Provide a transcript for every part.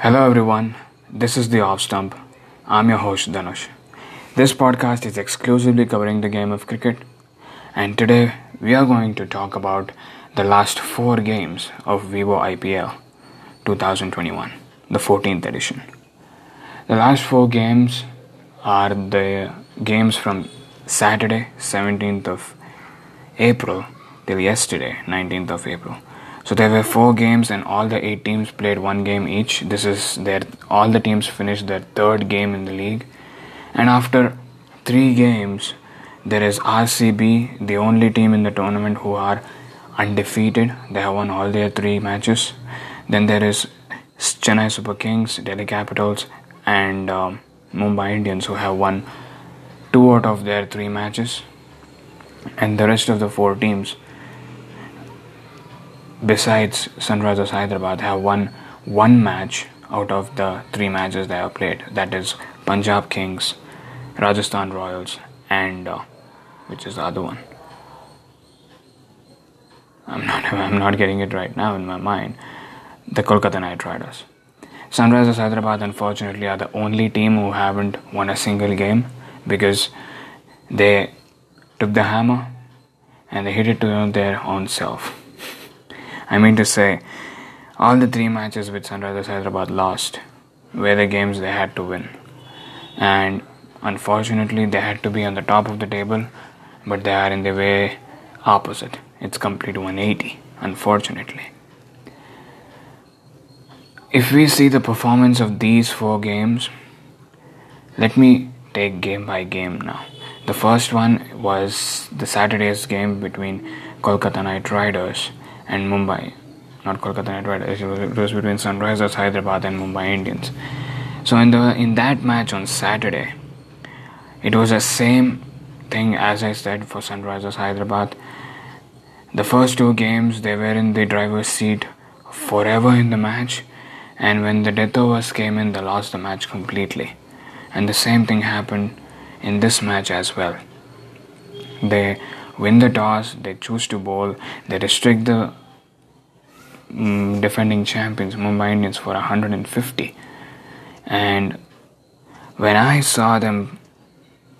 Hello everyone, this is the Off Stump. I'm your host Dhanush. This podcast is exclusively covering the game of cricket, and today we are going to talk about the last four games of Vivo IPL 2021, the 14th edition. The last four games are the games from Saturday, 17th of April, till yesterday, 19th of April. So there were four games, and all the eight teams played one game each. This is their all the teams finished their third game in the league, and after three games, there is RCB, the only team in the tournament who are undefeated. They have won all their three matches. Then there is Chennai Super Kings, Delhi Capitals, and um, Mumbai Indians who have won two out of their three matches, and the rest of the four teams besides Sunrisers Hyderabad, have won one match out of the three matches they have played. That is Punjab Kings, Rajasthan Royals, and uh, which is the other one. I'm not. I'm not getting it right now in my mind. The Kolkata Knight Riders. Sunrisers Hyderabad, unfortunately, are the only team who haven't won a single game because they took the hammer and they hit it to their own self. I mean to say, all the three matches which Sunrisers Hyderabad lost were the games they had to win. And unfortunately, they had to be on the top of the table, but they are in the way opposite. It's complete 180, unfortunately. If we see the performance of these four games, let me take game by game now. The first one was the Saturday's game between Kolkata Knight Riders and Mumbai, not Kolkata Knight Riders. It was, it was between Sunrisers Hyderabad and Mumbai Indians. So in the in that match on Saturday, it was the same thing as I said for Sunrisers Hyderabad. The first two games they were in the driver's seat forever in the match, and when the death overs came in, they lost the match completely. And the same thing happened in this match as well. They win the toss, they choose to bowl, they restrict the um, defending champions Mumbai Indians for 150. And when I saw them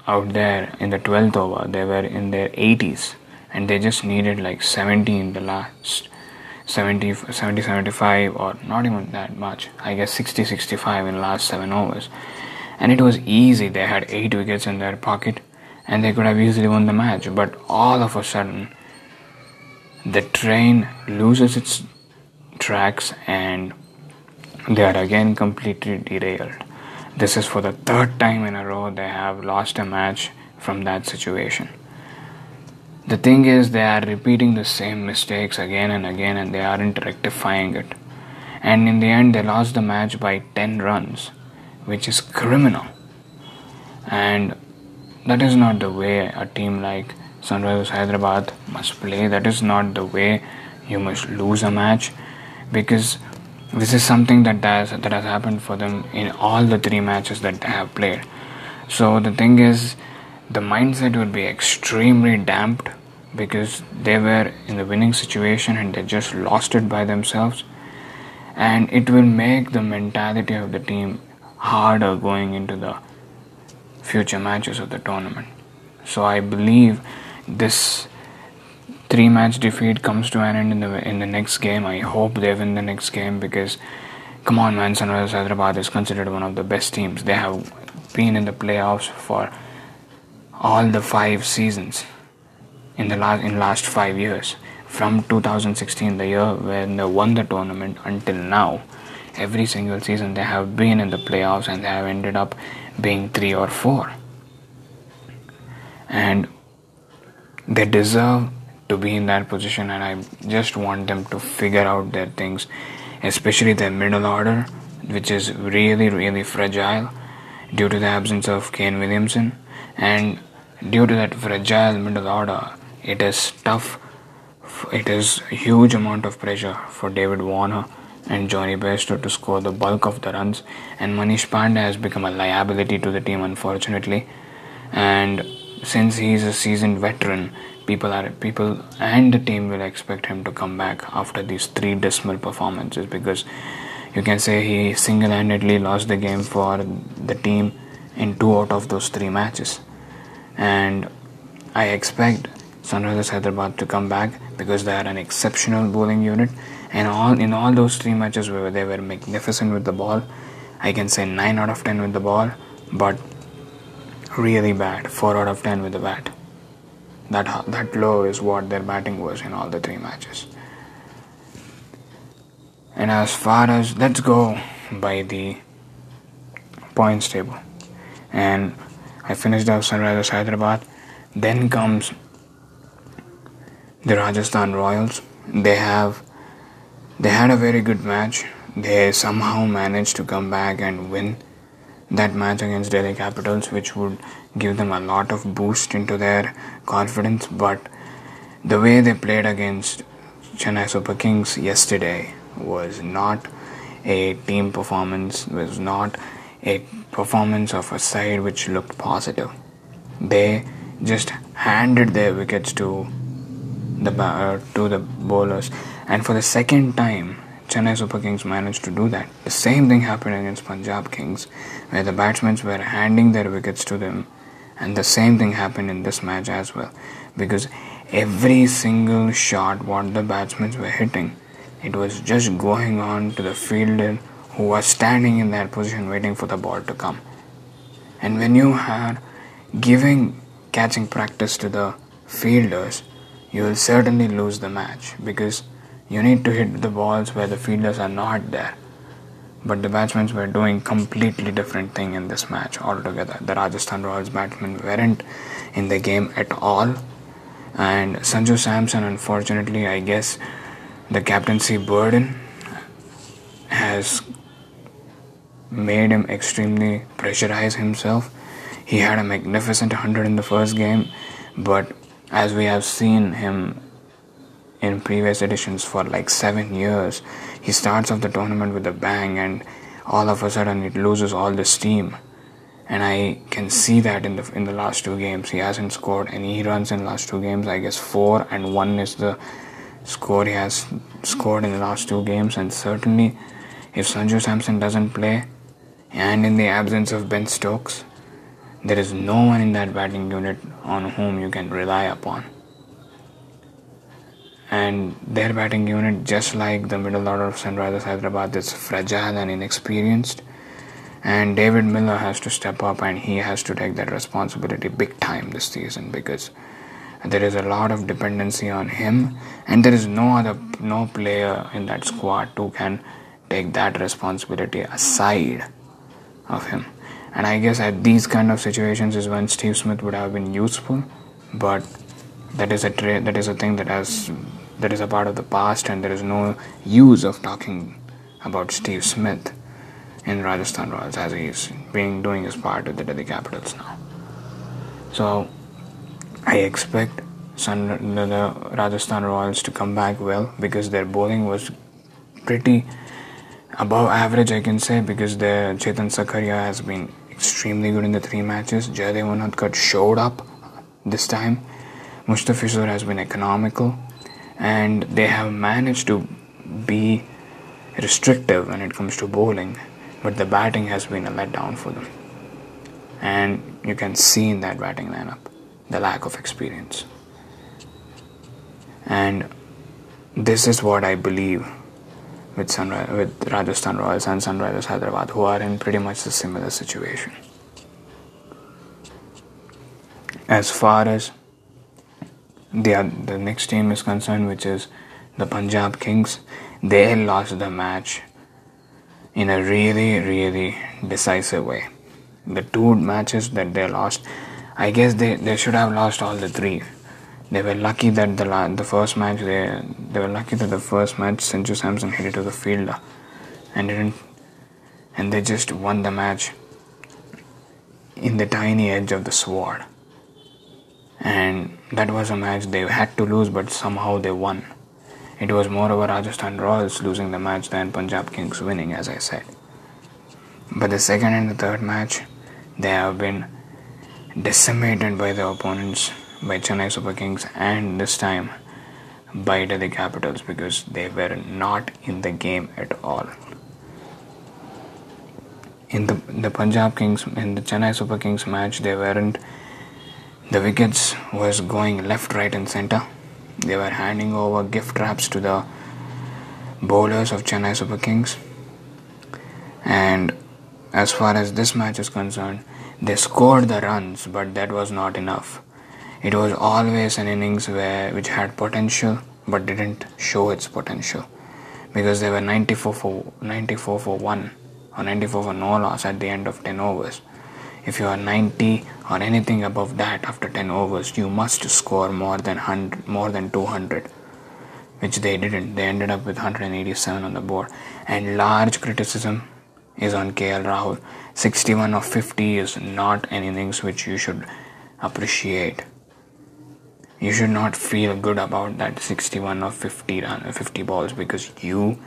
out there in the 12th over, they were in their 80s and they just needed like 70 in the last 70, 70 75 or not even that much. I guess 60 65 in last 7 overs. And it was easy. They had 8 wickets in their pocket and they could have easily won the match. But all of a sudden, the train loses its tracks and they are again completely derailed. This is for the third time in a row they have lost a match from that situation. The thing is, they are repeating the same mistakes again and again and they aren't rectifying it. And in the end, they lost the match by 10 runs, which is criminal. And that is not the way a team like Sunrisers Hyderabad must play. That is not the way you must lose a match because this is something that has that has happened for them in all the three matches that they have played. So the thing is, the mindset would be extremely damped because they were in the winning situation and they just lost it by themselves, and it will make the mentality of the team harder going into the future matches of the tournament. So I believe this three match defeat comes to an end in the in the next game. I hope they win the next game because come on man, Sunrisers Hyderabad is considered one of the best teams. They have been in the playoffs for all the five seasons in the last in last five years. From 2016, the year when they won the tournament until now, every single season they have been in the playoffs and they have ended up being three or four. And they deserve to be in that position, and I just want them to figure out their things, especially their middle order, which is really, really fragile due to the absence of Kane Williamson. And due to that fragile middle order, it is tough, it is a huge amount of pressure for David Warner and Jonny Bairstow to score the bulk of the runs, and Manish Pandey has become a liability to the team, unfortunately. And since he is a seasoned veteran, people are people and the team will expect him to come back after these three dismal performances because you can say he single handedly lost the game for the team in two out of those three matches. And I expect Sunrisers Hyderabad to come back because they are an exceptional bowling unit. And all in all those three matches they were magnificent with the ball, I can say 9 out of 10 with the ball, but really bad 4 out of 10 with the bat. That, that low is what their batting was in all the three matches. And as far as let's go by the points table, and I finished off Sunrisers Hyderabad. Then comes the Rajasthan Royals. They have they had a very good match. They somehow managed to come back and win that match against Delhi Capitals, which would give them a lot of boost into their confidence. But the way they played against Chennai Super Kings yesterday was not a team performance, was not a performance of a side which looked positive. They just handed their wickets to the to the bowlers, and for the second time, Chennai Super Kings managed to do that. The same thing happened against Punjab Kings, where the batsmen were handing their wickets to them, and the same thing happened in this match as well, because every single shot what the batsmen were hitting it was just going on to the fielder who was standing in that position waiting for the ball to come. And when you are giving catching practice to the fielders, you will certainly lose the match because you need to hit the balls where the fielders are not there. But the batsmen were doing completely different thing in this match altogether. The Rajasthan Royals batsmen weren't in the game at all. And Sanju Samson, unfortunately, I guess the captaincy burden has made him extremely pressurize himself. He had a magnificent 100 in the first game, but as we have seen him in previous editions for like seven years, he starts off the tournament with a bang and all of a sudden it loses all the steam. And I can see that in the in the last two games. He hasn't scored any runs in last two games. I guess four and one is the score he has scored in the last two games, and certainly if Sanju Samson doesn't play, and in the absence of Ben Stokes, there is no one in that batting unit on whom you can rely upon. And their batting unit, just like the middle order of Sunrisers Hyderabad, is fragile and inexperienced. And David Miller has to step up and he has to take that responsibility big time this season because there is a lot of dependency on him and there is no other no player in that squad who can take that responsibility aside of him and i guess at these kind of situations is when steve smith would have been useful. But that is a tra- that is a thing that has that is a part of the past and there is no use of talking about steve smith in rajasthan royals as he is being doing his part with the delhi capitals now. So I expect Sun, the Rajasthan Royals to come back well because their bowling was pretty above average, I can say, because the Chetan Sakariya has been extremely good in the three matches. Jayadev Unadkat showed up this time. Mustafizur has been economical, and they have managed to be restrictive when it comes to bowling, but the batting has been a letdown for them. And you can see in that batting lineup the lack of experience. And this is what I believe with, Sunrise, with Rajasthan Royals and Sunrisers Hyderabad, who are in pretty much a similar situation. As far as the, the next team is concerned, which is the Punjab Kings, they lost the match in a really, really decisive way. The two matches that they lost, I guess they, they should have lost all the three. They were lucky that the the first match they they were lucky that the first match Sanju Samson hit it to the fielder uh, and didn't and they just won the match in the tiny edge of the sword. And that was a match they had to lose but somehow they won. It was more of a Rajasthan Royals losing the match than Punjab Kings winning as I said. But the second and the third match they have been decimated by the opponents by Chennai Super Kings and this time by Delhi Capitals because they were not in the game at all. in the the Punjab Kings in the Chennai Super Kings match they weren't the wickets was going left right and center. They were handing over gift wraps to the bowlers of Chennai Super Kings. And as far as this match is concerned they scored the runs but that was not enough it was always an innings where which had potential but didn't show its potential because they were 94 for 94 for 1 or 94 for no loss at the end of 10 overs. If you are 90 or anything above that after 10 overs, you must score more than 100, more than 200, which they didn't. They ended up with 187 on the board, and large criticism is on KL Rahul. 61 of 50 is not an innings which you should appreciate. You should not feel good about that 61 or 50 run, 50 balls because you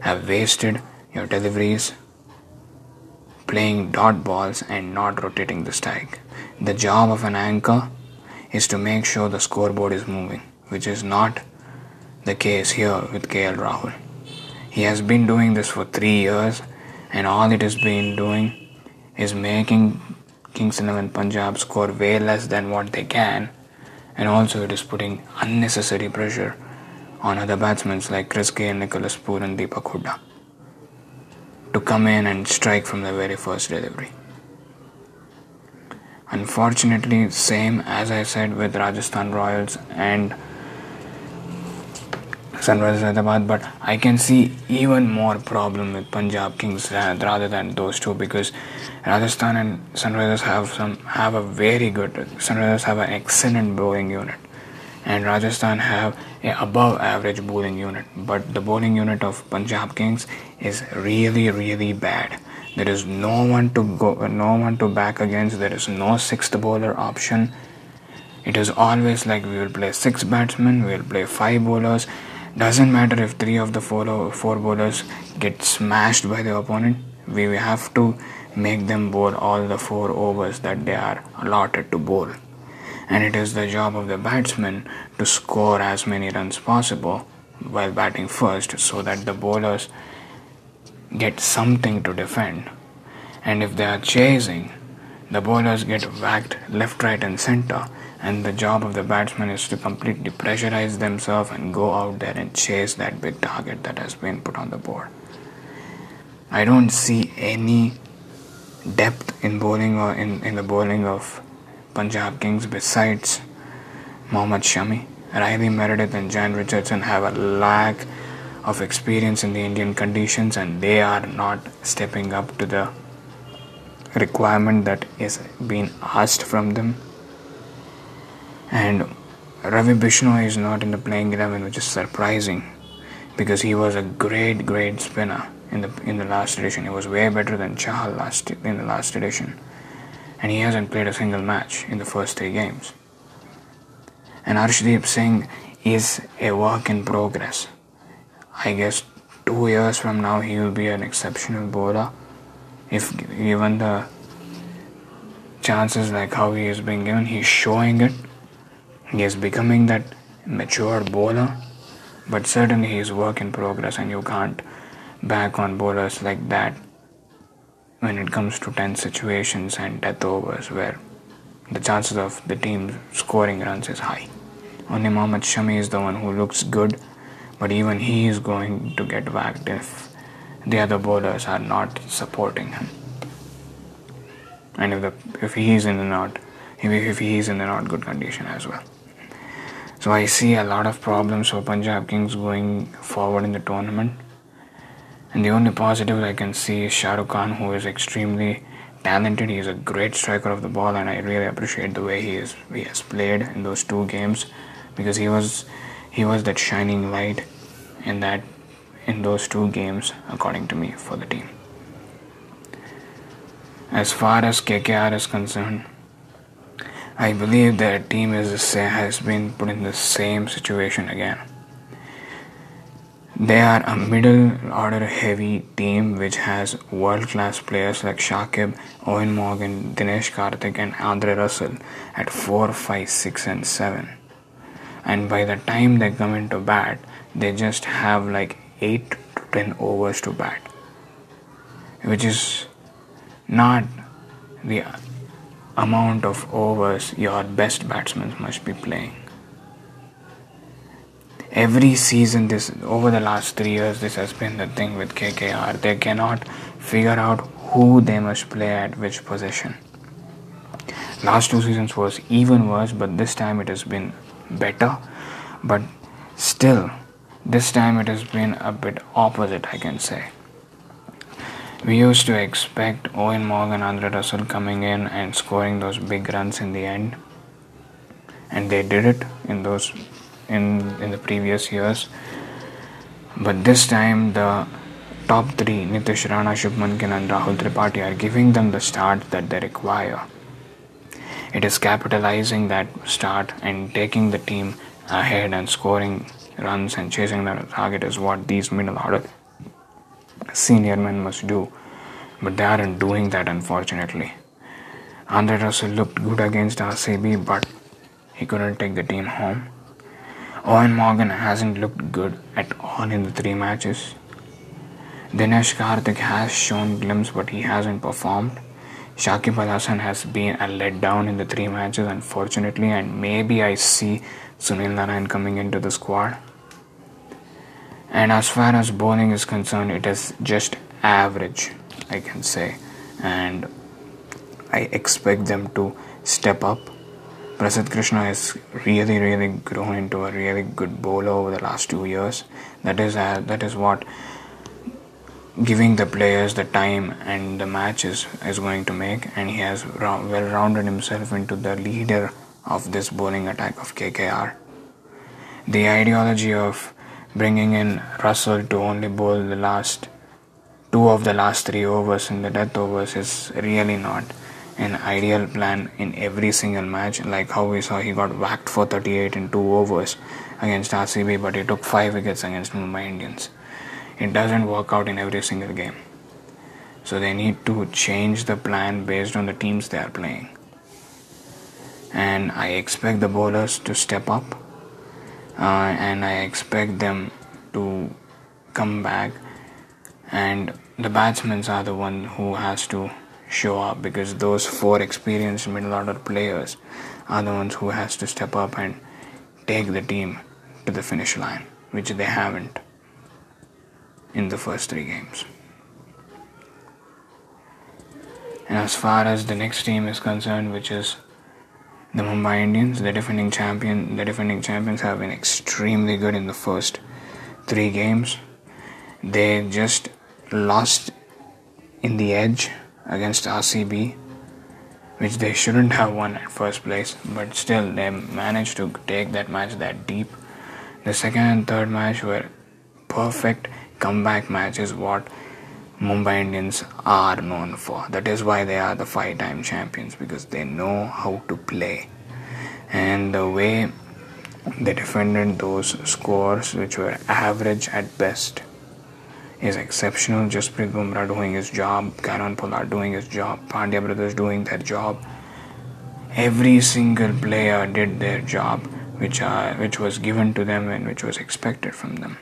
have wasted your deliveries playing dot balls and not rotating the stack. The job of an anchor is to make sure the scoreboard is moving, which is not the case here with KL Rahul. He has been doing this for three years, and all it has been doing is making Kings 11 Punjab score way less than what they can, and also it is putting unnecessary pressure on other batsmen like Chris Gayle, Nicholas Pooran, and Deepak Hooda to come in and strike from the very first delivery. Unfortunately, same as I said with Rajasthan Royals and Sunrisers Hyderabad, but I can see even more problem with Punjab Kings rather than those two because Rajasthan and Sunrisers have some have a very good Sunrisers have an excellent bowling unit. And Rajasthan have a above average bowling unit. But the bowling unit of Punjab Kings is really really bad. There is no one to go no one to back against. There is no sixth bowler option. It is always like we will play six batsmen we will play five bowlers doesn't matter if three of the four, four bowlers get smashed by the opponent we have to make them bowl all the four overs that they are allotted to bowl and it is the job of the batsman to score as many runs possible while batting first so that the bowlers get something to defend. And if they are chasing, the bowlers get whacked left, right, and center, and the job of the batsman is to completely pressurize themselves and go out there and chase that big target that has been put on the board. I don't see any depth in bowling or in, in the bowling of Punjab Kings besides Mohammad Shami. Riley Meredith and Jan Richardson have a lack of experience in the Indian conditions and they are not stepping up to the requirement that is being asked from them. And Ravi Bishnoi is not in the playing 11, which is surprising because he was a great, great spinner in the in the last edition. He was way better than Chahal last in the last edition and he hasn't played a single match in the first three games. And Arshdeep Singh is a work in progress. I guess two years from now he will be an exceptional bowler if given the chances like how he is being given. He's showing it. He is becoming that mature bowler, but certainly he is work in progress, and you can't back on bowlers like that when it comes to tense situations and death overs where the chances of the team scoring runs is high. Only Mohammad Shami is the one who looks good, but even he is going to get whacked if the other bowlers are not supporting him. And if the if he is in the not if, if he is in the not good condition as well. So I see a lot of problems for Punjab Kings going forward in the tournament. And the only positive I can see is Shah Rukh Khan, who is extremely talented. He is a great striker of the ball, and I really appreciate the way he is he has played in those two games because he was he was that shining light in that in those two games, according to me, for the team. As far as KKR is concerned, I believe their team is has been put in the same situation again. They are a middle order heavy team which has world class players like Shakib, Eoin Morgan, Dinesh Karthik, and Andre Russell at 4, 5, 6, and 7. And by the time they come into bat, they just have like 8 to 10 overs to bat, which is not the amount of overs your best batsmen must be playing. Every season, this over the last three years, this has been the thing with KKR. They cannot figure out who they must play at which position. Last two seasons was even worse, but this time it has been better. But still, this time it has been a bit opposite, I can say. We used to expect Eoin Morgan, Andre Russell coming in and scoring those big runs in the end, and they did it in those in in the previous years. But this time, the top three, Nitish Rana, Shubman Gill, and Rahul Tripathi, are giving them the start that they require. It is capitalizing that start and taking the team ahead and scoring runs and chasing the target is what these middle order senior men must do, but they aren't doing that unfortunately. Andre Russell looked good against RCB, but he couldn't take the team home. Eoin Morgan hasn't looked good at all in the three matches. Dinesh Karthik has shown glimpses, but he hasn't performed. Shakib Al Hasan has been a letdown in the three matches, unfortunately, and maybe I see Sunil Narine coming into the squad. And as far as bowling is concerned, it is just average, I can say. And I expect them to step up. Prasidh Krishna has really, really grown into a really good bowler over the last two years. That is uh, that is what giving the players the time and the matches is going to make, and he has well rounded himself into the leader of this bowling attack of KKR. The ideology of bringing in Russell to only bowl the last two of the last three overs in the death overs is really not an ideal plan in every single match. Like how we saw he got whacked for 38 in two overs against RCB, but he took five wickets against Mumbai Indians. It doesn't work out in every single game. So they need to change the plan based on the teams they are playing. And I expect the bowlers to step up Uh, and I expect them to come back. And the batsmen are the one who has to show up because those four experienced middle order players are the ones who has to step up and take the team to the finish line, which they haven't in the first three games. And as far as the next team is concerned, which is the Mumbai Indians, the defending champion, the defending champions have been extremely good in the first three games. They just lost in the edge against RCB, which they shouldn't have won at first place, but still they managed to take that match that deep. The second and third match were perfect comeback matches, what Mumbai Indians are known for. That is why they are the five time champions because they know how to play. And the way they defended those scores, which were average at best, is exceptional. Jasprit Bumrah doing his job, Kieron Pollard doing his job, Pandya brothers doing their job. Every single player did their job, which are which was given to them and which was expected from them.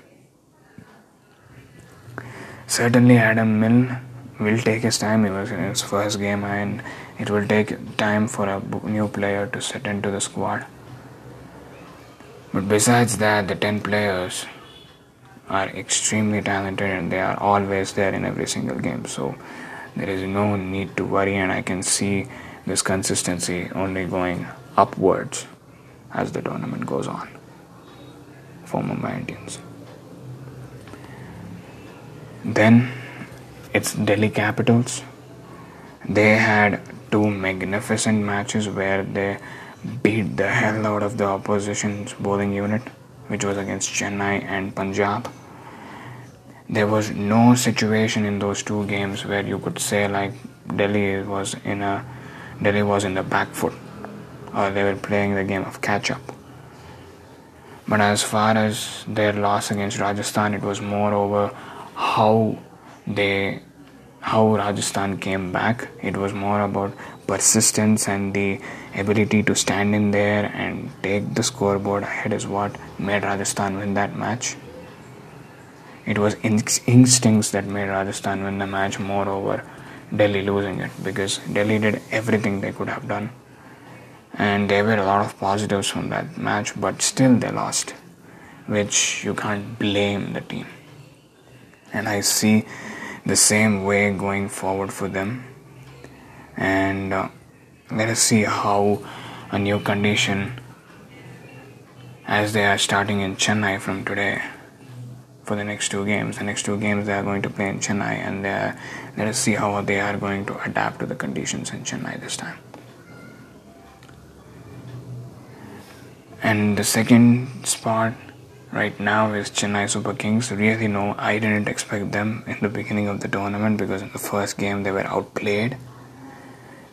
Certainly, Adam Milne will take his time. He was in his first game, and it will take time for a new player to set into the squad. But besides that, the 10 players are extremely talented and they are always there in every single game. So there is no need to worry, and I can see this consistency only going upwards as the tournament goes on for Mumbai Indians. Then it's Delhi Capitals. They had two magnificent matches where they beat the hell out of the opposition's bowling unit, which was against Chennai and Punjab. There was no situation in those two games where you could say like Delhi was in a Delhi was in the back foot or they were playing the game of catch up. But as far as their loss against Rajasthan, it was more over how they how Rajasthan came back. It was more about persistence and the ability to stand in there and take the scoreboard ahead is what made Rajasthan win that match. It was instincts that made Rajasthan win the match moreover, Delhi losing it because Delhi did everything they could have done. And there were a lot of positives from that match, but still they lost, which you can't blame the team. And I see the same way going forward for them. And uh, let us see how a new condition as they are starting in Chennai from today for the next two games. The next two games they are going to play in Chennai, and let us see how they are going to adapt to the conditions in Chennai this time. And the second spot right now is Chennai Super Kings. Really, no, I didn't expect them in the beginning of the tournament because in the first game they were outplayed.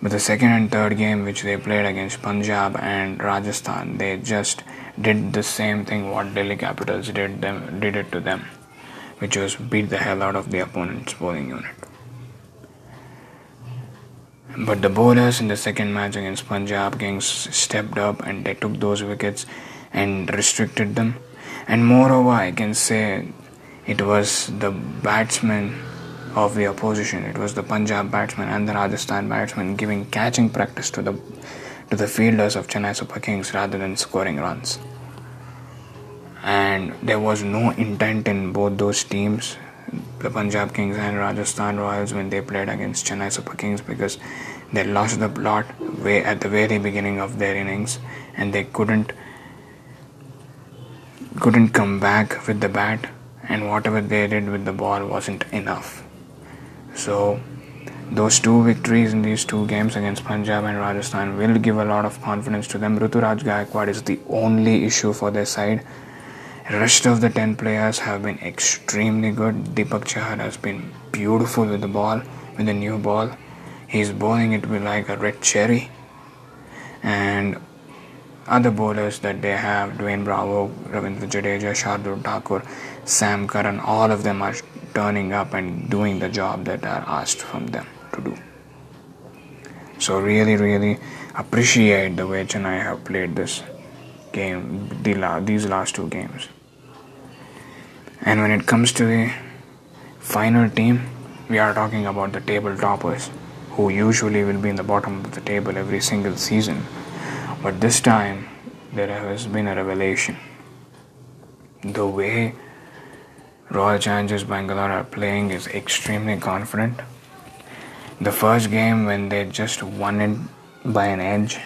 But the second and third game, which they played against Punjab and Rajasthan, they just did the same thing what Delhi Capitals did them did it to them, which was beat the hell out of the opponent's bowling unit. But the bowlers in the second match against Punjab Kings stepped up and they took those wickets and restricted them. And moreover, I can say it was the batsmen of the opposition. It was the Punjab batsman and the Rajasthan batsman giving catching practice to the to the fielders of Chennai Super Kings rather than scoring runs. And there was no intent in both those teams, the Punjab Kings and Rajasthan Royals, when they played against Chennai Super Kings because they lost the plot way at the very beginning of their innings and they couldn't couldn't come back with the bat and whatever they did with the ball wasn't enough. So those two victories in these two games against Punjab and Rajasthan will give a lot of confidence to them. Ruturaj Gaikwad is the only issue for their side. Rest of the 10 players have been extremely good. Deepak Chahar has been beautiful with the ball, with the new ball. He's bowling it with like a red cherry. And other bowlers that they have, Dwayne Bravo, Ravindra Jadeja, Shardul Thakur, Sam Curran, all of them are turning up and doing the job that are asked from them to do. So really, really appreciate the way Chennai have played this game, these last two games. And when it comes to the final team, we are talking about the table toppers, who usually will be in the bottom of the table every single season. But this time, there has been a revelation. The way Royal Challengers Bangalore are playing is extremely confident. The first game when they just won it by an edge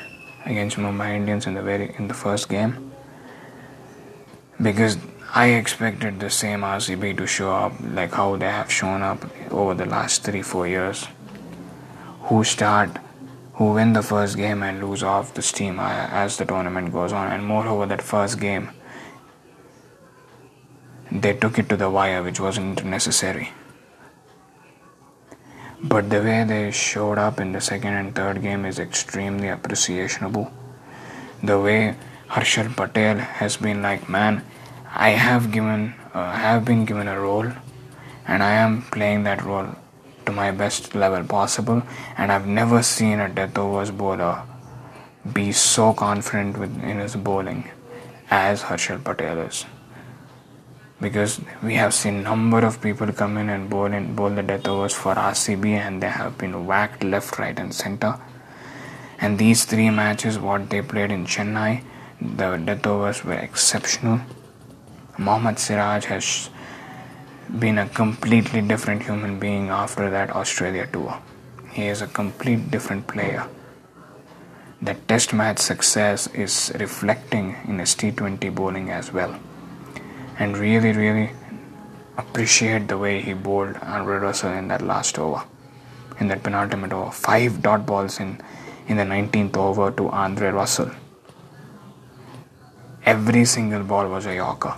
against Mumbai Indians in the very in the first game because I expected the same RCB to show up like how they have shown up over the last 3 4 years who start who win the first game and lose off the steam uh, as the tournament goes on and moreover that first game they took it to the wire, which wasn't necessary. But the way they showed up in the second and third game is extremely appreciable. The way Harshal Patel has been like, man, I have given, uh, have been given a role, and I am playing that role to my best level possible. And I've never seen a death overs bowler be so confident with, in his bowling as Harshal Patel is because we have seen number of people come in and bowl in bowl the death overs for RCB and they have been whacked left, right, and center. And these three matches, what they played in Chennai, the death overs were exceptional. Mohammad Siraj has been a completely different human being after that Australia tour. He is a complete different player. The test match success is reflecting in his T20 bowling as well and really, really appreciate the way he bowled Andre Russell in that last over, in that penultimate over. Five dot balls in, in the 19th over to Andre Russell. Every single ball was a Yorker.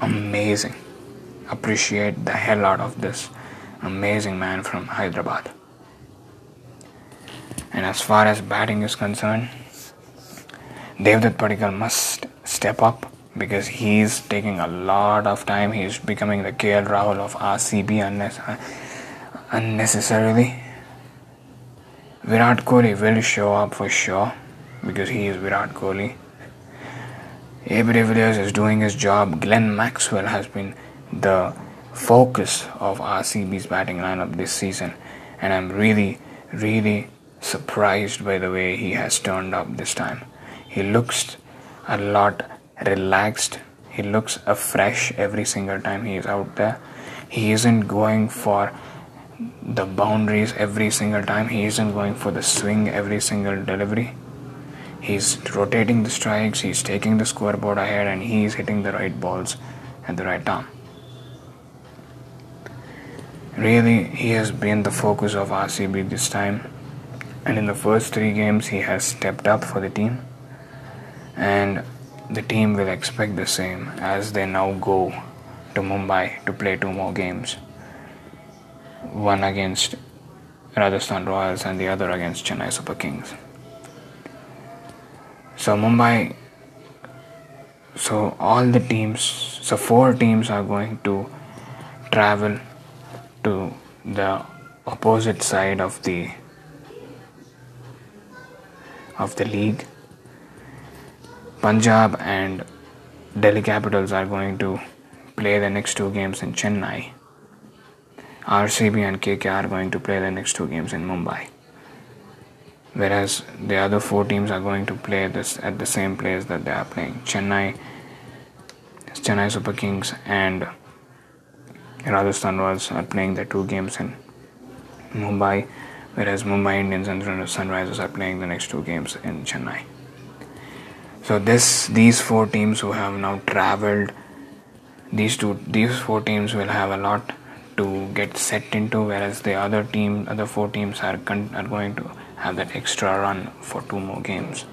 Amazing. Appreciate the hell out of this amazing man from Hyderabad. And as far as batting is concerned, Devdutt Padikkal must step up because he's taking a lot of time. He's becoming the KL Rahul of RCB unnecessarily. Virat Kohli will show up for sure because he is Virat Kohli. De Villiers is doing his job. Glenn Maxwell has been the focus of RCB's batting lineup this season. and I'm really, really surprised by the way he has turned up this time. He looks a lot relaxed. He looks fresh every single time he is out there. He isn't going for the boundaries every single time. He isn't going for the swing every single delivery. He's rotating the strikes, he's taking the scoreboard ahead, and he's hitting the right balls at the right time. Really, he has been the focus of RCB this time, and in the first three games, he has stepped up for the team, and the team will expect the same as they now go to Mumbai to play two more games. One against Rajasthan Royals and the other against Chennai Super Kings. So Mumbai, so all the teams, so four teams are going to travel to the opposite side of the of the league. Punjab and Delhi Capitals are going to play the next two games in Chennai. RCB and kkr are going to play the next two games in Mumbai. Whereas the other four teams are going to play this at the same place that they are playing. Chennai, Chennai Super Kings and Rajasthan are playing the two games in Mumbai, whereas Mumbai Indians and Sunrisers are playing the next two games in Chennai. So this these four teams who have now traveled these two these four teams will have a lot to get set into whereas the other team other four teams are are going to have that extra run for two more games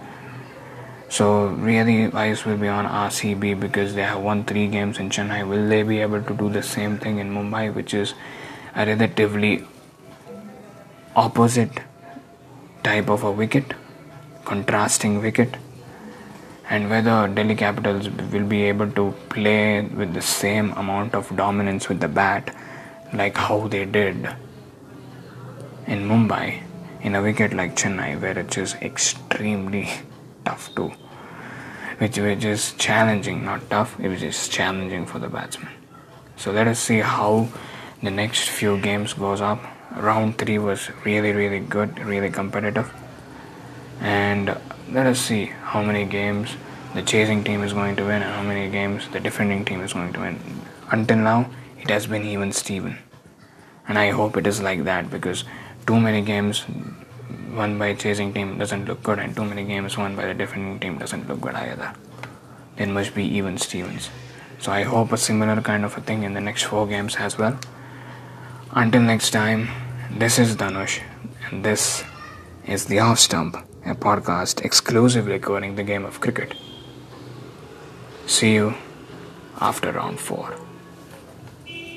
so really eyes will be on RCB because they have won three games in Chennai. Will they be able to do the same thing in Mumbai which is a relatively opposite type of a wicket contrasting wicket? And whether Delhi Capitals will be able to play with the same amount of dominance with the bat like how they did in Mumbai in a wicket like Chennai where it is extremely tough to which which is challenging not tough it is challenging for the batsman so let us see how the next few games goes up round 3 was really really good really competitive and let us see how many games the chasing team is going to win and how many games the defending team is going to win. Until now, it has been even Steven. And I hope it is like that because too many games won by chasing team doesn't look good and too many games won by the defending team doesn't look good either. There must be even Stevens. So I hope a similar kind of a thing in the next four games as well. Until next time, this is Dhanush, and this is The Off Stump a podcast exclusively covering the game of cricket. See you after round 4.